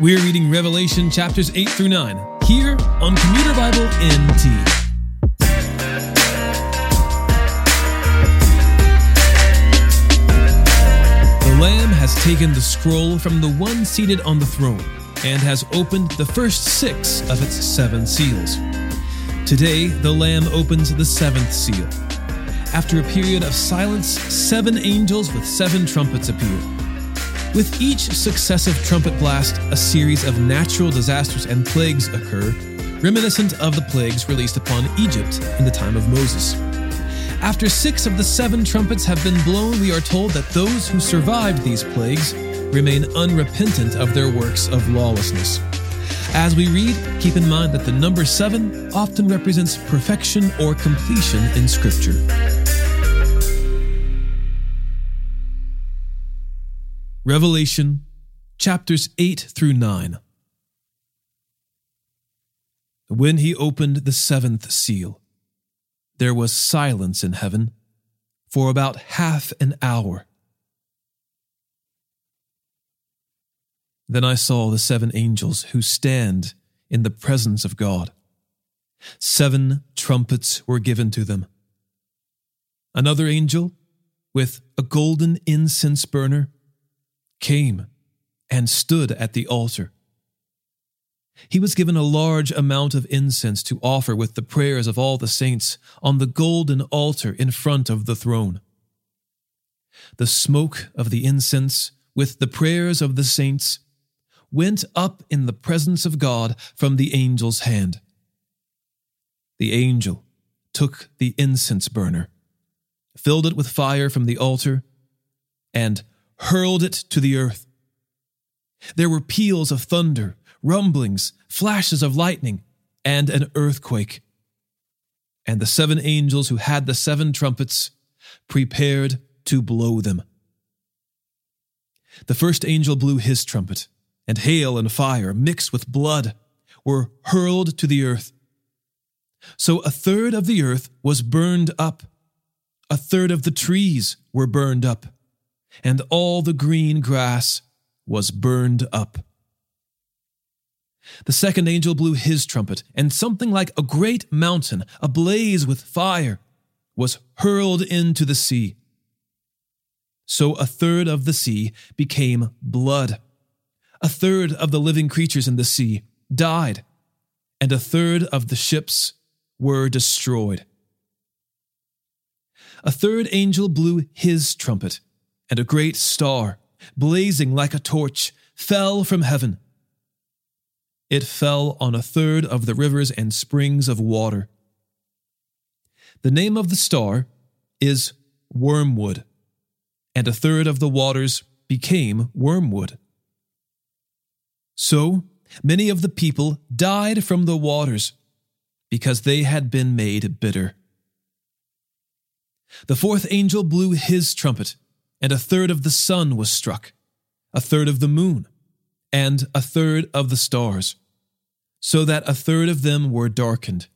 We're reading Revelation chapters 8 through 9 here on Commuter Bible NT. The Lamb has taken the scroll from the one seated on the throne and has opened the first six of its seven seals. Today, the Lamb opens the seventh seal. After a period of silence, seven angels with seven trumpets appear. With each successive trumpet blast, a series of natural disasters and plagues occur, reminiscent of the plagues released upon Egypt in the time of Moses. After six of the seven trumpets have been blown, we are told that those who survived these plagues remain unrepentant of their works of lawlessness. As we read, keep in mind that the number seven often represents perfection or completion in Scripture. Revelation chapters 8 through 9. When he opened the seventh seal, there was silence in heaven for about half an hour. Then I saw the seven angels who stand in the presence of God. Seven trumpets were given to them. Another angel, with a golden incense burner, came and stood at the altar. He was given a large amount of incense to offer with the prayers of all the saints on the golden altar in front of the throne. The smoke of the incense, with the prayers of the saints, went up in the presence of God from the angel's hand. The angel took the incense burner, filled it with fire from the altar, and hurled it to the earth. There were peals of thunder, rumblings, flashes of lightning, and an earthquake. And the seven angels who had the seven trumpets prepared to blow them. The first angel blew his trumpet, and hail and fire, mixed with blood, were hurled to the earth. So a third of the earth was burned up, a third of the trees were burned up and all the green grass was burned up. The second angel blew his trumpet, and something like a great mountain, ablaze with fire, was hurled into the sea. So a third of the sea became blood. A third of the living creatures in the sea died, and a third of the ships were destroyed. A third angel blew his trumpet and a great star, blazing like a torch, fell from heaven. It fell on a third of the rivers and springs of water. The name of the star is Wormwood, and a third of the waters became wormwood. So many of the people died from the waters because they had been made bitter. The fourth angel blew his trumpet and a third of the sun was struck, a third of the moon, and a third of the stars, so that a third of them were darkened.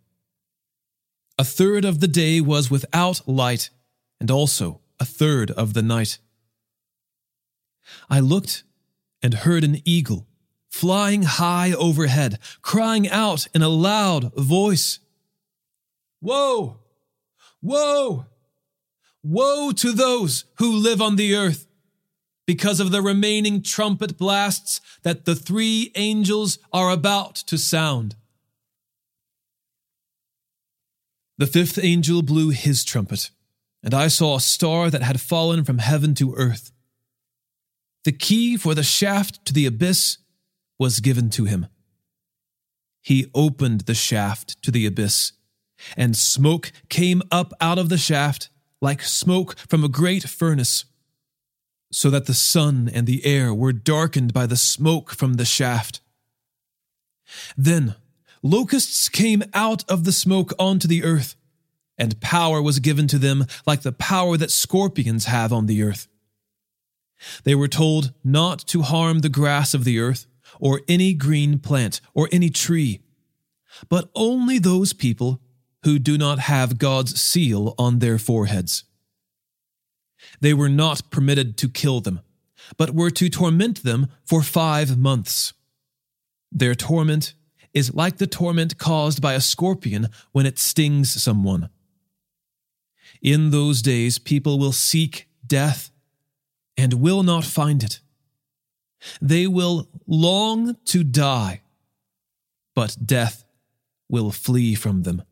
A third of the day was without light, and also a third of the night. I looked and heard an eagle flying high overhead, crying out in a loud voice Woe! Woe! Woe to those who live on the earth because of the remaining trumpet blasts that the three angels are about to sound. The fifth angel blew his trumpet, and I saw a star that had fallen from heaven to earth. The key for the shaft to the abyss was given to him. He opened the shaft to the abyss, and smoke came up out of the shaft like smoke from a great furnace, so that the sun and the air were darkened by the smoke from the shaft. Then locusts came out of the smoke onto the earth, and power was given to them like the power that scorpions have on the earth. They were told not to harm the grass of the earth, or any green plant, or any tree, but only those people who do not have God's seal on their foreheads. They were not permitted to kill them, but were to torment them for five months. Their torment is like the torment caused by a scorpion when it stings someone. In those days, people will seek death and will not find it. They will long to die, but death will flee from them.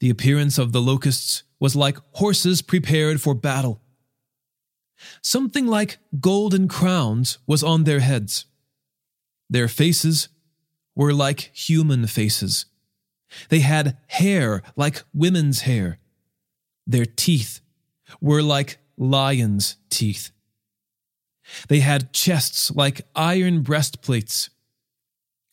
The appearance of the locusts was like horses prepared for battle. Something like golden crowns was on their heads. Their faces were like human faces. They had hair like women's hair. Their teeth were like lions' teeth. They had chests like iron breastplates.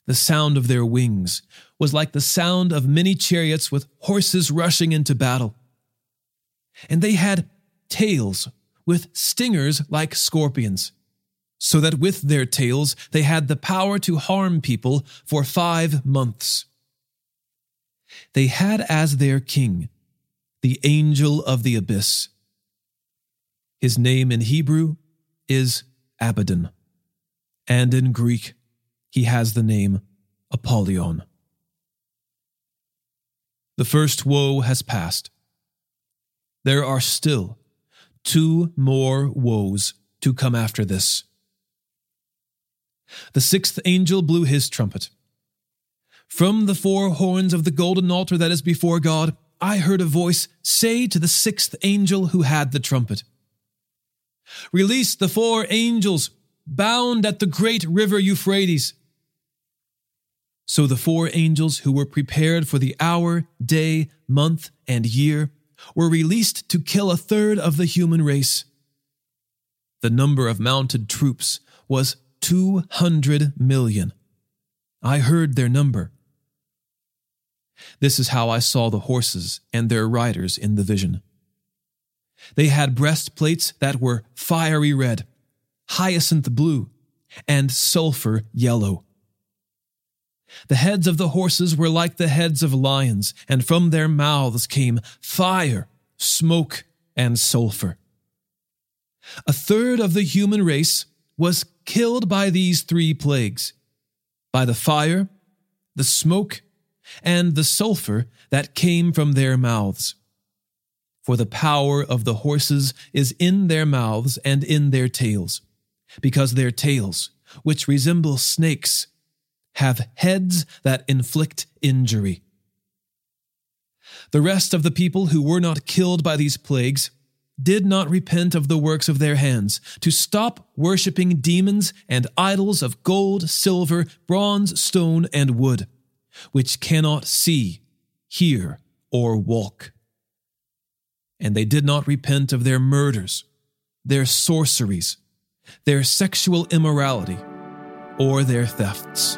The sound of their wings was like the sound of many chariots with horses rushing into battle. And they had tails with stingers like scorpions, so that with their tails they had the power to harm people for five months. They had as their king the angel of the abyss. His name in Hebrew is Abaddon, and in Greek he has the name Apollyon. The first woe has passed. There are still two more woes to come after this. The sixth angel blew his trumpet. From the four horns of the golden altar that is before God, I heard a voice say to the sixth angel who had the trumpet Release the four angels bound at the great river Euphrates. So the four angels who were prepared for the hour, day, month, and year were released to kill a third of the human race. The number of mounted troops was 200 million. I heard their number. This is how I saw the horses and their riders in the vision. They had breastplates that were fiery red, hyacinth blue, and sulfur yellow. The heads of the horses were like the heads of lions, and from their mouths came fire, smoke, and sulfur. A third of the human race was killed by these three plagues by the fire, the smoke, and the sulfur that came from their mouths. For the power of the horses is in their mouths and in their tails, because their tails, which resemble snakes, have heads that inflict injury. The rest of the people who were not killed by these plagues did not repent of the works of their hands, to stop worshipping demons and idols of gold, silver, bronze, stone, and wood, which cannot see, hear, or walk. And they did not repent of their murders, their sorceries, their sexual immorality, or their thefts.